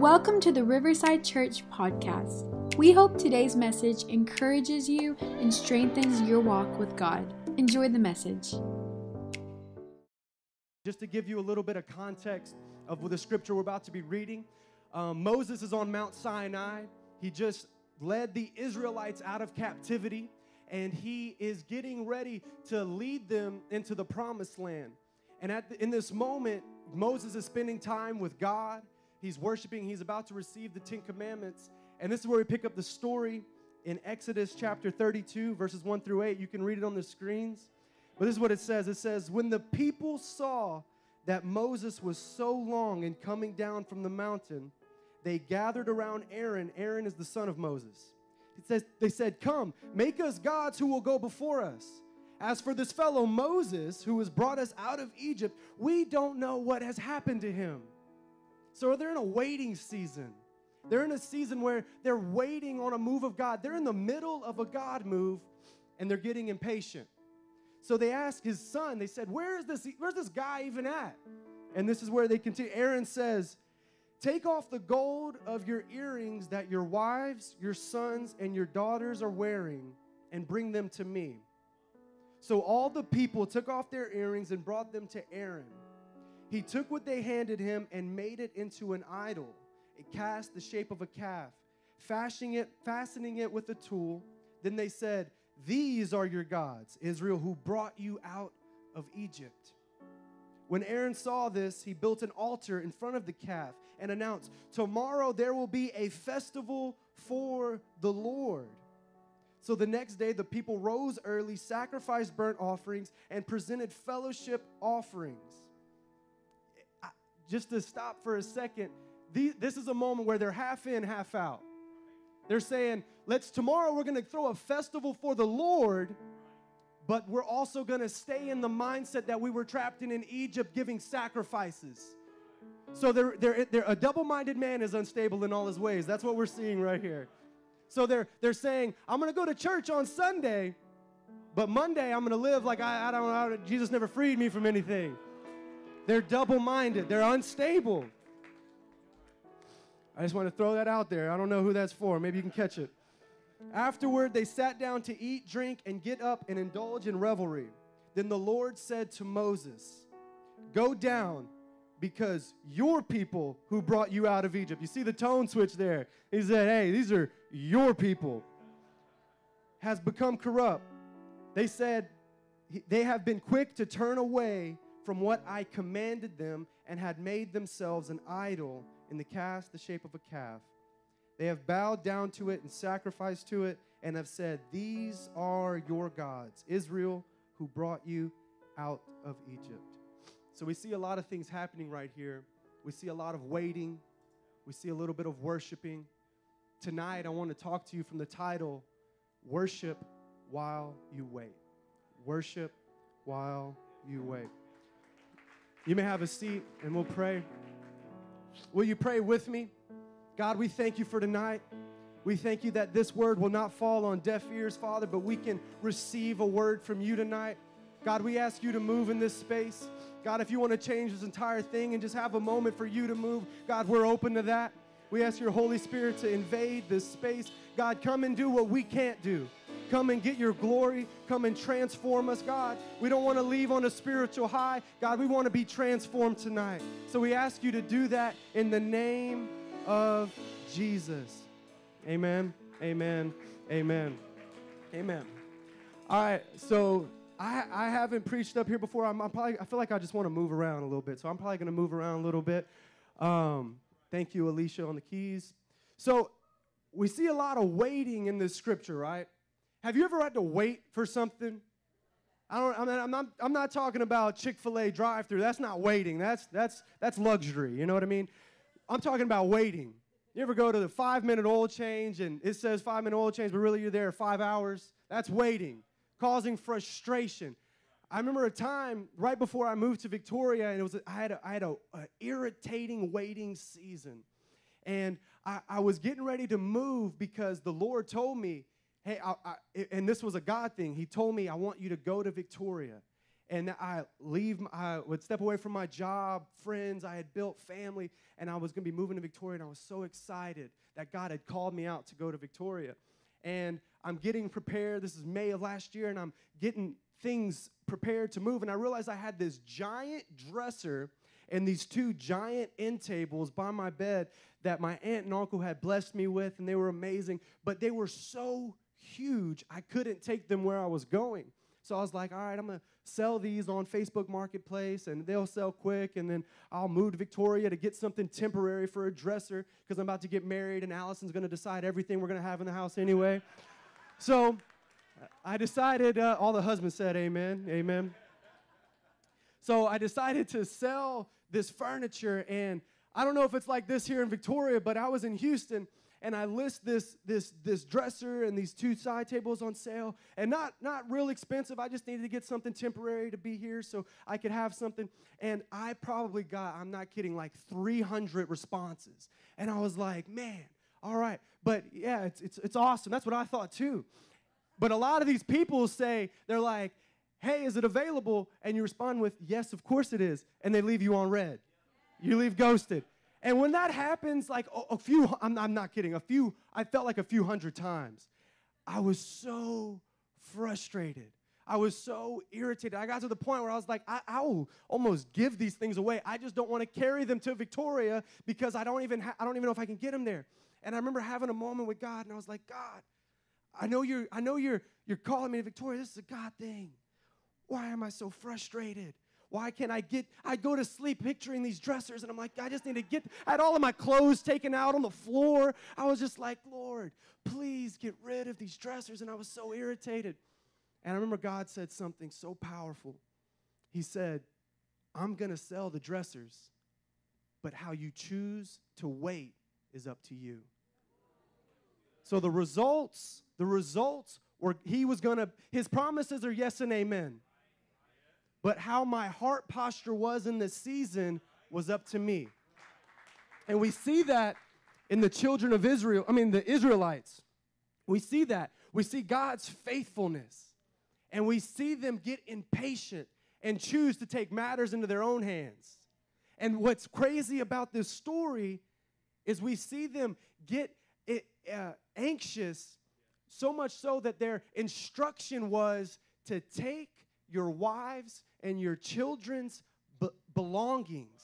Welcome to the Riverside Church podcast. We hope today's message encourages you and strengthens your walk with God. Enjoy the message. Just to give you a little bit of context of the scripture we're about to be reading, um, Moses is on Mount Sinai. He just led the Israelites out of captivity, and he is getting ready to lead them into the promised land. And at the, in this moment, Moses is spending time with God. He's worshiping. He's about to receive the Ten Commandments. And this is where we pick up the story in Exodus chapter 32, verses 1 through 8. You can read it on the screens. But this is what it says it says, When the people saw that Moses was so long in coming down from the mountain, they gathered around Aaron. Aaron is the son of Moses. It says, they said, Come, make us gods who will go before us. As for this fellow Moses, who has brought us out of Egypt, we don't know what has happened to him. So they're in a waiting season. They're in a season where they're waiting on a move of God. They're in the middle of a God move and they're getting impatient. So they ask his son, they said, Where is this, where's this guy even at? And this is where they continue. Aaron says, Take off the gold of your earrings that your wives, your sons, and your daughters are wearing and bring them to me. So all the people took off their earrings and brought them to Aaron. He took what they handed him and made it into an idol. It cast the shape of a calf, fashioning it, fastening it with a tool. Then they said, These are your gods, Israel, who brought you out of Egypt. When Aaron saw this, he built an altar in front of the calf and announced, Tomorrow there will be a festival for the Lord. So the next day, the people rose early, sacrificed burnt offerings, and presented fellowship offerings. Just to stop for a second, this is a moment where they're half in, half out. They're saying, let's tomorrow we're gonna throw a festival for the Lord, but we're also gonna stay in the mindset that we were trapped in in Egypt giving sacrifices. So they're, they're, they're, a double minded man is unstable in all his ways. That's what we're seeing right here. So they're, they're saying, I'm going to go to church on Sunday, but Monday I'm going to live like I, I don't know, Jesus never freed me from anything. They're double minded, they're unstable. I just want to throw that out there. I don't know who that's for. Maybe you can catch it. Afterward, they sat down to eat, drink, and get up and indulge in revelry. Then the Lord said to Moses, Go down because your people who brought you out of Egypt. You see the tone switch there. He said, Hey, these are your people. Has become corrupt. They said, They have been quick to turn away from what I commanded them and had made themselves an idol in the cast, the shape of a calf. They have bowed down to it and sacrificed to it and have said, These are your gods, Israel, who brought you out of Egypt. So we see a lot of things happening right here. We see a lot of waiting. We see a little bit of worshiping. Tonight, I want to talk to you from the title Worship While You Wait. Worship While You Wait. You may have a seat and we'll pray. Will you pray with me? God, we thank you for tonight. We thank you that this word will not fall on deaf ears, Father, but we can receive a word from you tonight. God, we ask you to move in this space. God, if you want to change this entire thing and just have a moment for you to move, God, we're open to that. We ask your Holy Spirit to invade this space. God, come and do what we can't do. Come and get your glory. Come and transform us, God. We don't want to leave on a spiritual high. God, we want to be transformed tonight. So we ask you to do that in the name of Jesus. Amen. Amen. Amen. Amen. All right, so I, I haven't preached up here before. I'm, I'm, probably, I feel like I just want to move around a little bit. So I'm probably going to move around a little bit. Um, thank you, Alicia, on the keys. So we see a lot of waiting in this scripture, right? Have you ever had to wait for something? I don't, I mean, I'm, not, I'm not talking about Chick fil A drive through. That's not waiting, that's, that's, that's luxury. You know what I mean? I'm talking about waiting. You ever go to the five minute oil change and it says five minute oil change, but really you're there five hours? That's waiting causing frustration. I remember a time right before I moved to Victoria, and it was I had a, I had a, a irritating waiting season, and I, I, was getting ready to move because the Lord told me, "Hey," I, I, and this was a God thing. He told me, "I want you to go to Victoria." and I leave, I would step away from my job, friends, I had built family, and I was gonna be moving to Victoria, and I was so excited that God had called me out to go to Victoria. And I'm getting prepared. This is May of last year, and I'm getting things prepared to move. And I realized I had this giant dresser and these two giant end tables by my bed that my aunt and uncle had blessed me with, and they were amazing, but they were so huge, I couldn't take them where I was going. So I was like, all right, I'm gonna sell these on Facebook Marketplace and they'll sell quick. And then I'll move to Victoria to get something temporary for a dresser because I'm about to get married and Allison's gonna decide everything we're gonna have in the house anyway. so I decided, uh, all the husbands said, Amen, Amen. So I decided to sell this furniture. And I don't know if it's like this here in Victoria, but I was in Houston and I list this, this, this dresser and these two side tables on sale, and not, not real expensive. I just needed to get something temporary to be here so I could have something. And I probably got, I'm not kidding, like 300 responses. And I was like, man, all right. But yeah, it's, it's, it's awesome. That's what I thought too. But a lot of these people say, they're like, hey, is it available? And you respond with, yes, of course it is. And they leave you on read. You leave ghosted. And when that happens, like a, a few, I'm, I'm not kidding, a few, I felt like a few hundred times, I was so frustrated. I was so irritated. I got to the point where I was like, I, I will almost give these things away. I just don't want to carry them to Victoria because I don't even ha- I don't even know if I can get them there. And I remember having a moment with God, and I was like, God, I know you're I know you're you're calling me to Victoria. This is a God thing. Why am I so frustrated? Why can't I get, I go to sleep picturing these dressers and I'm like, I just need to get, I had all of my clothes taken out on the floor. I was just like, Lord, please get rid of these dressers. And I was so irritated. And I remember God said something so powerful. He said, I'm going to sell the dressers, but how you choose to wait is up to you. So the results, the results were he was going to, his promises are yes and amen but how my heart posture was in this season was up to me. And we see that in the children of Israel, I mean, the Israelites. We see that. We see God's faithfulness. And we see them get impatient and choose to take matters into their own hands. And what's crazy about this story is we see them get uh, anxious so much so that their instruction was to take your wives and your children's be- belongings.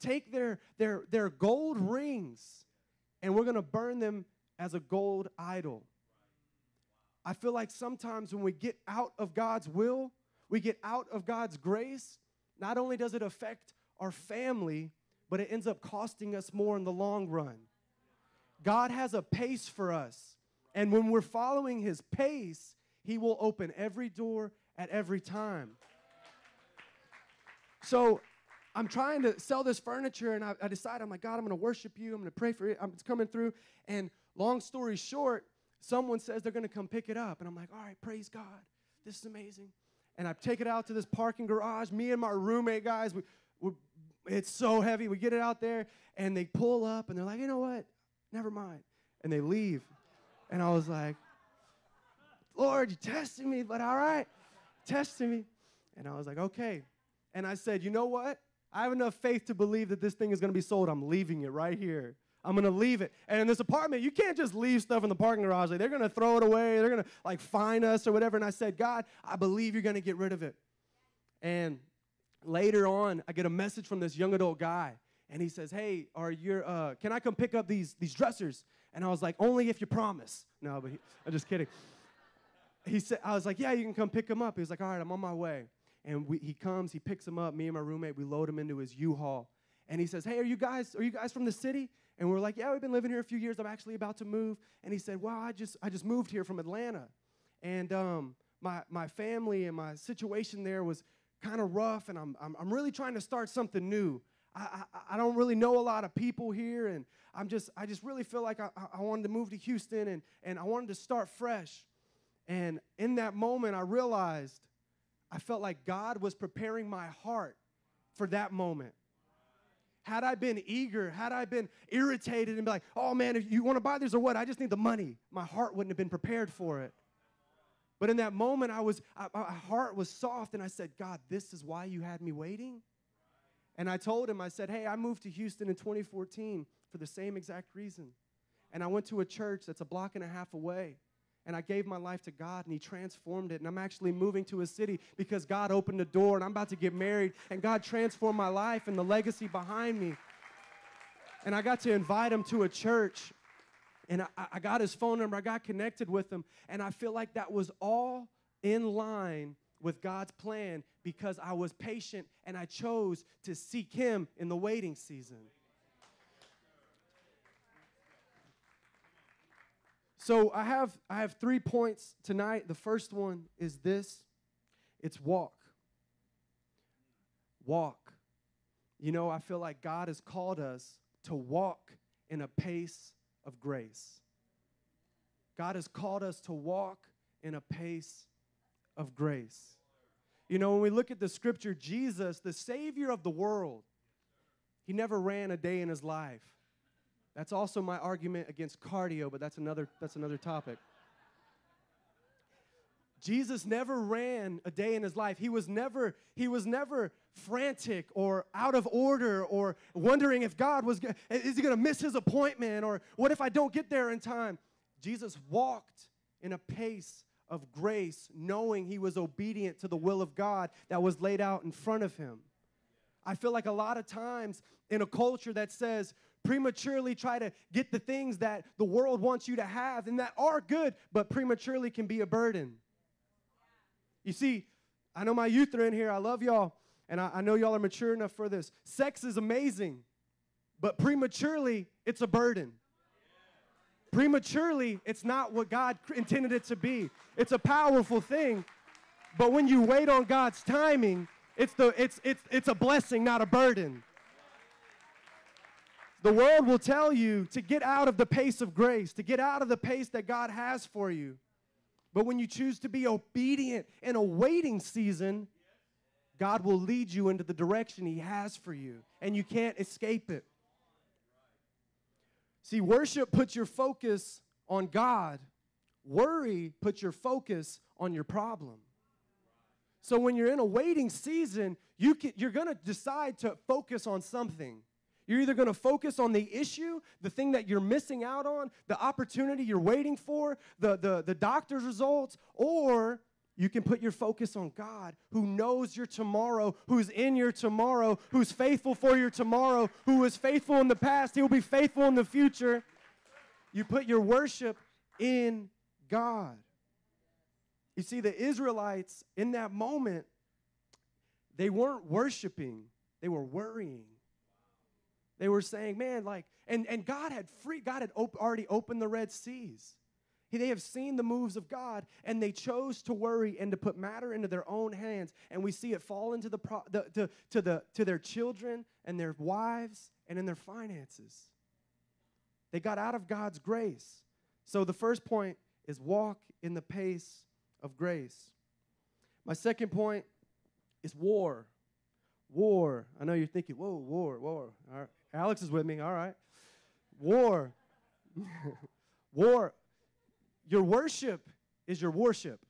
Take their, their, their gold rings and we're going to burn them as a gold idol. I feel like sometimes when we get out of God's will, we get out of God's grace, not only does it affect our family, but it ends up costing us more in the long run. God has a pace for us. And when we're following his pace, he will open every door at every time. So I'm trying to sell this furniture, and I, I decide, I'm like, God, I'm going to worship you. I'm going to pray for it. I'm, it's coming through. And long story short, someone says they're going to come pick it up. And I'm like, all right, praise God. This is amazing. And I take it out to this parking garage. Me and my roommate, guys, we, it's so heavy. We get it out there, and they pull up, and they're like, you know what? Never mind. And they leave. And I was like, Lord, you're testing me, but all right, testing me. And I was like, okay, and I said, you know what? I have enough faith to believe that this thing is going to be sold. I'm leaving it right here. I'm going to leave it. And in this apartment, you can't just leave stuff in the parking garage. Like, they're going to throw it away. They're going to like fine us or whatever. And I said, God, I believe you're going to get rid of it. And later on, I get a message from this young adult guy. And he says, hey, are you, uh, can I come pick up these, these dressers? And I was like, only if you promise. No, but he, I'm just kidding. He said, I was like, yeah, you can come pick him up. He was like, all right, I'm on my way. And we, he comes, he picks him up, me and my roommate, we load him into his U-Haul. And he says, hey, are you guys, are you guys from the city? And we're like, yeah, we've been living here a few years. I'm actually about to move. And he said, well, I just, I just moved here from Atlanta. And um, my, my family and my situation there was kind of rough, and I'm, I'm, I'm, really trying to start something new. I, I, I, don't really know a lot of people here, and I'm just, I just really feel like I, I wanted to move to Houston, and, and I wanted to start fresh. And in that moment, I realized I felt like God was preparing my heart for that moment. Had I been eager, had I been irritated and be like, oh man, if you want to buy this or what, I just need the money, my heart wouldn't have been prepared for it. But in that moment, I was, I, my heart was soft, and I said, God, this is why you had me waiting? And I told him, I said, hey, I moved to Houston in 2014 for the same exact reason. And I went to a church that's a block and a half away. And I gave my life to God and He transformed it. And I'm actually moving to a city because God opened the door and I'm about to get married. And God transformed my life and the legacy behind me. And I got to invite him to a church and I, I got his phone number, I got connected with him, and I feel like that was all in line with God's plan because I was patient and I chose to seek Him in the waiting season. So I have I have 3 points tonight. The first one is this. It's walk. Walk. You know, I feel like God has called us to walk in a pace of grace. God has called us to walk in a pace of grace. You know, when we look at the scripture, Jesus, the Savior of the world, he never ran a day in his life. That's also my argument against cardio, but that's another, that's another topic. Jesus never ran a day in his life. He was never, he was never frantic or out of order or wondering if God was, is he going to miss his appointment or what if I don't get there in time? Jesus walked in a pace of grace, knowing he was obedient to the will of God that was laid out in front of him. I feel like a lot of times in a culture that says, prematurely try to get the things that the world wants you to have and that are good, but prematurely can be a burden. You see, I know my youth are in here. I love y'all. And I, I know y'all are mature enough for this. Sex is amazing, but prematurely, it's a burden. Prematurely, it's not what God intended it to be. It's a powerful thing, but when you wait on God's timing, it's, the, it's, it's, it's a blessing, not a burden. The world will tell you to get out of the pace of grace, to get out of the pace that God has for you. But when you choose to be obedient in a waiting season, God will lead you into the direction He has for you, and you can't escape it. See, worship puts your focus on God, worry puts your focus on your problem. So when you're in a waiting season, you can, you're going to decide to focus on something. You're either going to focus on the issue, the thing that you're missing out on, the opportunity you're waiting for, the, the, the doctor's results, or you can put your focus on God who knows your tomorrow, who's in your tomorrow, who's faithful for your tomorrow, who was faithful in the past, he will be faithful in the future. You put your worship in God. You see, the Israelites in that moment, they weren't worshiping, they were worrying. They were saying, man, like, and, and God had free, God had op- already opened the Red Seas. He, they have seen the moves of God, and they chose to worry and to put matter into their own hands. And we see it fall into the, pro- the to, to, the, to their children and their wives and in their finances. They got out of God's grace. So the first point is walk in the pace of grace. My second point is war. War. I know you're thinking, whoa, war, war. All right. Alex is with me. All right. War. war. Your worship is your worship.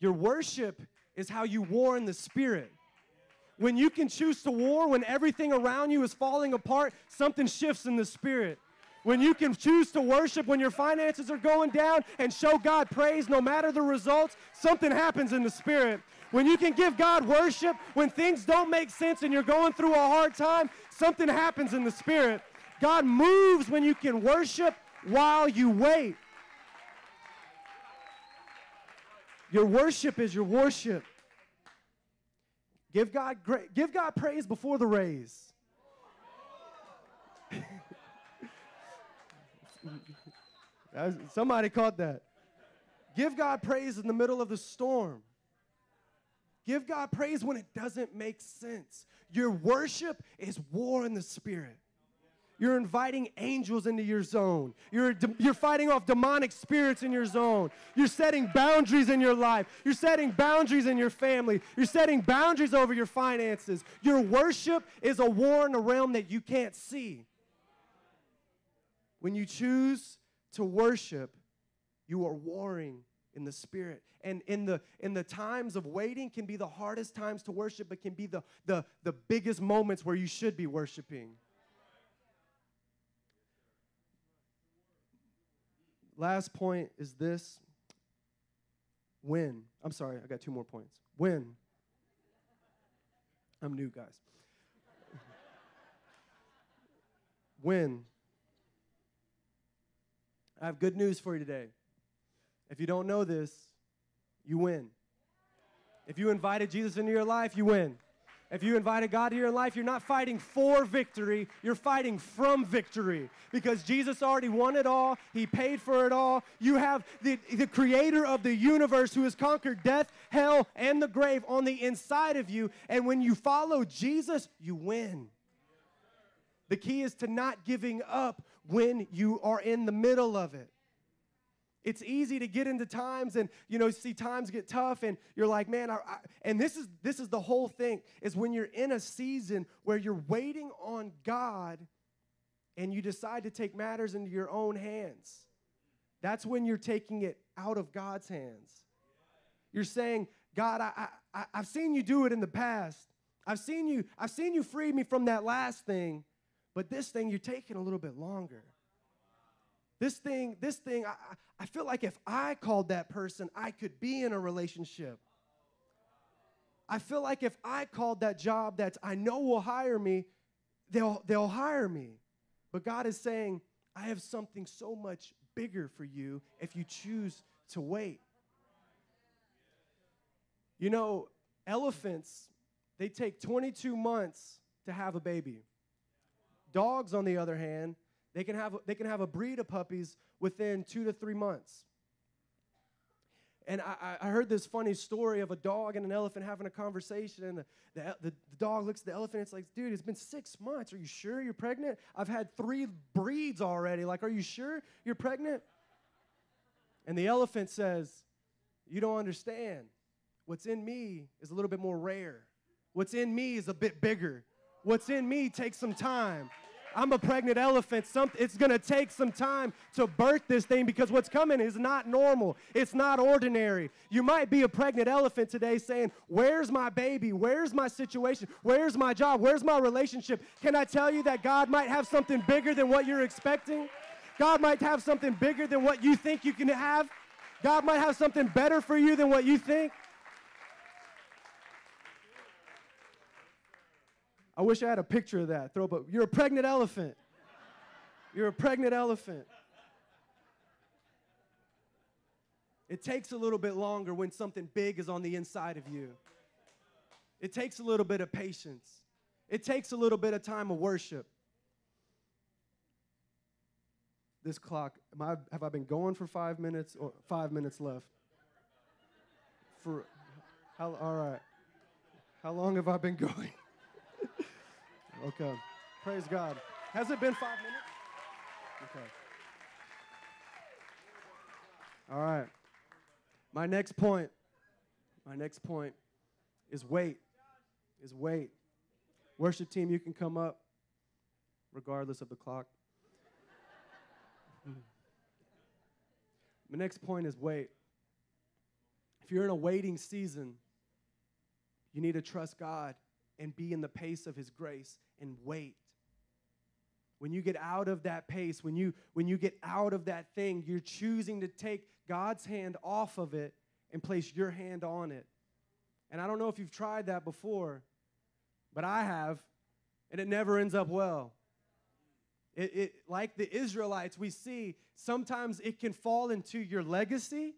Your worship is how you war in the spirit. When you can choose to war when everything around you is falling apart, something shifts in the spirit. When you can choose to worship when your finances are going down and show God praise no matter the results, something happens in the spirit. When you can give God worship, when things don't make sense and you're going through a hard time, something happens in the spirit. God moves when you can worship while you wait. Your worship is your worship. Give God great, give God praise before the raise. Somebody caught that. Give God praise in the middle of the storm. Give God praise when it doesn't make sense. Your worship is war in the spirit. You're inviting angels into your zone. You're, you're fighting off demonic spirits in your zone. You're setting boundaries in your life. You're setting boundaries in your family. You're setting boundaries over your finances. Your worship is a war in a realm that you can't see. When you choose to worship, you are warring in the spirit. And in the in the times of waiting can be the hardest times to worship but can be the the, the biggest moments where you should be worshiping. Last point is this. When i'm sorry i got two more points. When i'm new guys. When i have good news for you today if you don't know this, you win. If you invited Jesus into your life, you win. If you invited God to your life, you're not fighting for victory, you're fighting from victory because Jesus already won it all. He paid for it all. You have the, the creator of the universe who has conquered death, hell, and the grave on the inside of you. And when you follow Jesus, you win. The key is to not giving up when you are in the middle of it. It's easy to get into times and you know see times get tough and you're like, man, I, I, and this is this is the whole thing is when you're in a season where you're waiting on God and you decide to take matters into your own hands. That's when you're taking it out of God's hands. You're saying, God, I, I, I've seen you do it in the past. I've seen you, I've seen you free me from that last thing, but this thing you're taking a little bit longer. This thing, this thing, I, I feel like if I called that person, I could be in a relationship. I feel like if I called that job that I know will hire me, they'll, they'll hire me. But God is saying, I have something so much bigger for you if you choose to wait. You know, elephants, they take 22 months to have a baby. Dogs, on the other hand, they can have, they can have a breed of puppies within two to three months. And I, I, heard this funny story of a dog and an elephant having a conversation, and the, the, the, dog looks at the elephant. It's like, dude, it's been six months. Are you sure you're pregnant? I've had three breeds already. Like, are you sure you're pregnant? And the elephant says, You don't understand. What's in me is a little bit more rare. What's in me is a bit bigger. What's in me takes some time. I'm a pregnant elephant. Some, it's going to take some time to birth this thing because what's coming is not normal. It's not ordinary. You might be a pregnant elephant today saying, Where's my baby? Where's my situation? Where's my job? Where's my relationship? Can I tell you that God might have something bigger than what you're expecting? God might have something bigger than what you think you can have. God might have something better for you than what you think. I wish I had a picture of that. Throw up, you're a pregnant elephant. You're a pregnant elephant. It takes a little bit longer when something big is on the inside of you. It takes a little bit of patience. It takes a little bit of time of worship. This clock, I, have I been going for five minutes or five minutes left? For how, all right. How long have I been going? Okay. Praise God. Has it been five minutes? Okay. All right. My next point, my next point is wait. Is wait. Worship team, you can come up regardless of the clock. My next point is wait. If you're in a waiting season, you need to trust God and be in the pace of his grace and wait. When you get out of that pace when you when you get out of that thing you're choosing to take god's hand off of it and place your hand on it. And i don't know if you've tried that before but i have and it never ends up well. It, it like the israelites we see sometimes it can fall into your legacy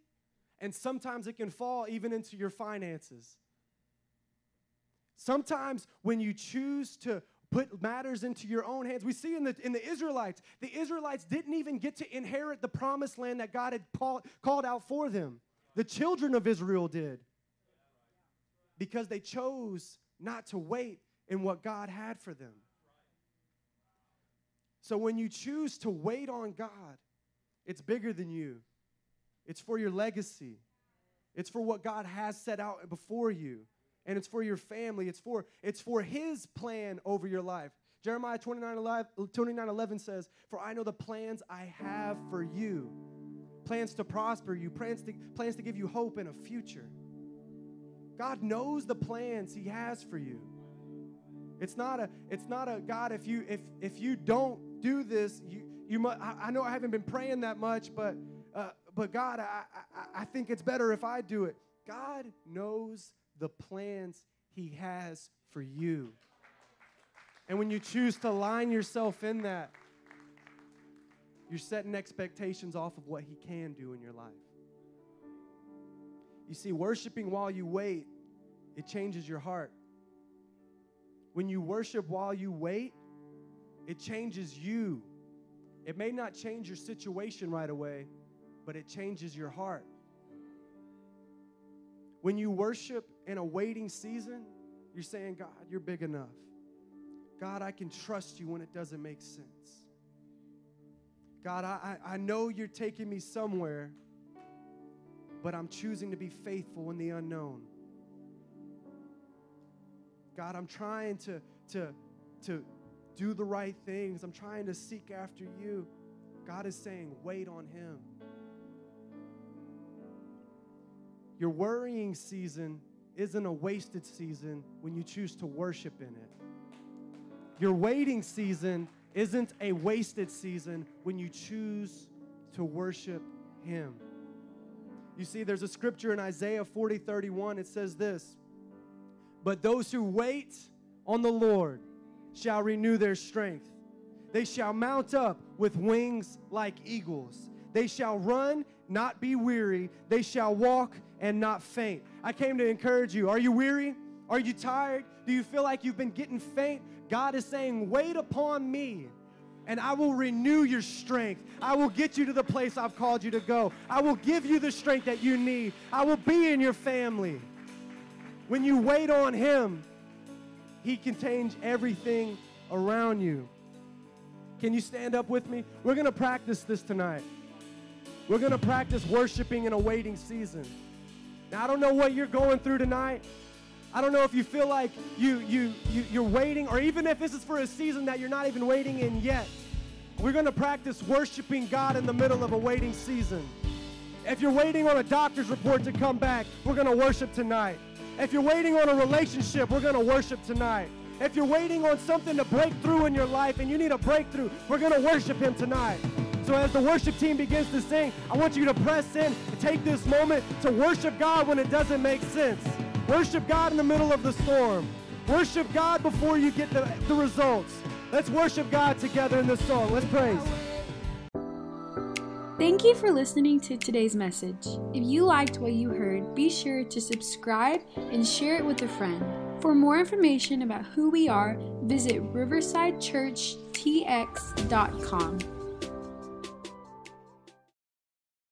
and sometimes it can fall even into your finances Sometimes when you choose to put matters into your own hands, we see in the, in the Israelites, the Israelites didn't even get to inherit the promised land that God had call, called out for them. The children of Israel did because they chose not to wait in what God had for them. So when you choose to wait on God, it's bigger than you. It's for your legacy. It's for what God has set out before you and it's for your family. It's for, it's for his plan over your life. Jeremiah 29 11, 29 11 says, For I know the plans I have for you plans to prosper you, plans to, plans to give you hope and a future. God knows the plans He has for you. It's not a, it's not a God, if you if if you don't do this, you you must I, I know I haven't been praying that much, but uh, but God, I, I I think it's better if I do it. God knows the plans He has for you. And when you choose to line yourself in that, you're setting expectations off of what He can do in your life. You see, worshiping while you wait, it changes your heart. When you worship while you wait, it changes you. It may not change your situation right away, but it changes your heart. When you worship in a waiting season, you're saying, God, you're big enough. God, I can trust you when it doesn't make sense. God, I, I know you're taking me somewhere, but I'm choosing to be faithful in the unknown. God, I'm trying to, to, to do the right things. I'm trying to seek after you. God is saying, wait on Him. Your worrying season isn't a wasted season when you choose to worship in it. Your waiting season isn't a wasted season when you choose to worship Him. You see, there's a scripture in Isaiah 40 31. It says this But those who wait on the Lord shall renew their strength. They shall mount up with wings like eagles. They shall run, not be weary. They shall walk and not faint. I came to encourage you. Are you weary? Are you tired? Do you feel like you've been getting faint? God is saying, Wait upon me and I will renew your strength. I will get you to the place I've called you to go. I will give you the strength that you need. I will be in your family. When you wait on Him, He can change everything around you. Can you stand up with me? We're going to practice this tonight. We're going to practice worshiping in a waiting season. Now, I don't know what you're going through tonight. I don't know if you feel like you, you, you, you're waiting, or even if this is for a season that you're not even waiting in yet. We're going to practice worshiping God in the middle of a waiting season. If you're waiting on a doctor's report to come back, we're going to worship tonight. If you're waiting on a relationship, we're going to worship tonight. If you're waiting on something to break through in your life and you need a breakthrough, we're going to worship Him tonight. So as the worship team begins to sing, I want you to press in and take this moment to worship God when it doesn't make sense. Worship God in the middle of the storm. Worship God before you get the, the results. Let's worship God together in this song. Let's praise. Thank you for listening to today's message. If you liked what you heard, be sure to subscribe and share it with a friend. For more information about who we are, visit riversidechurchtx.com.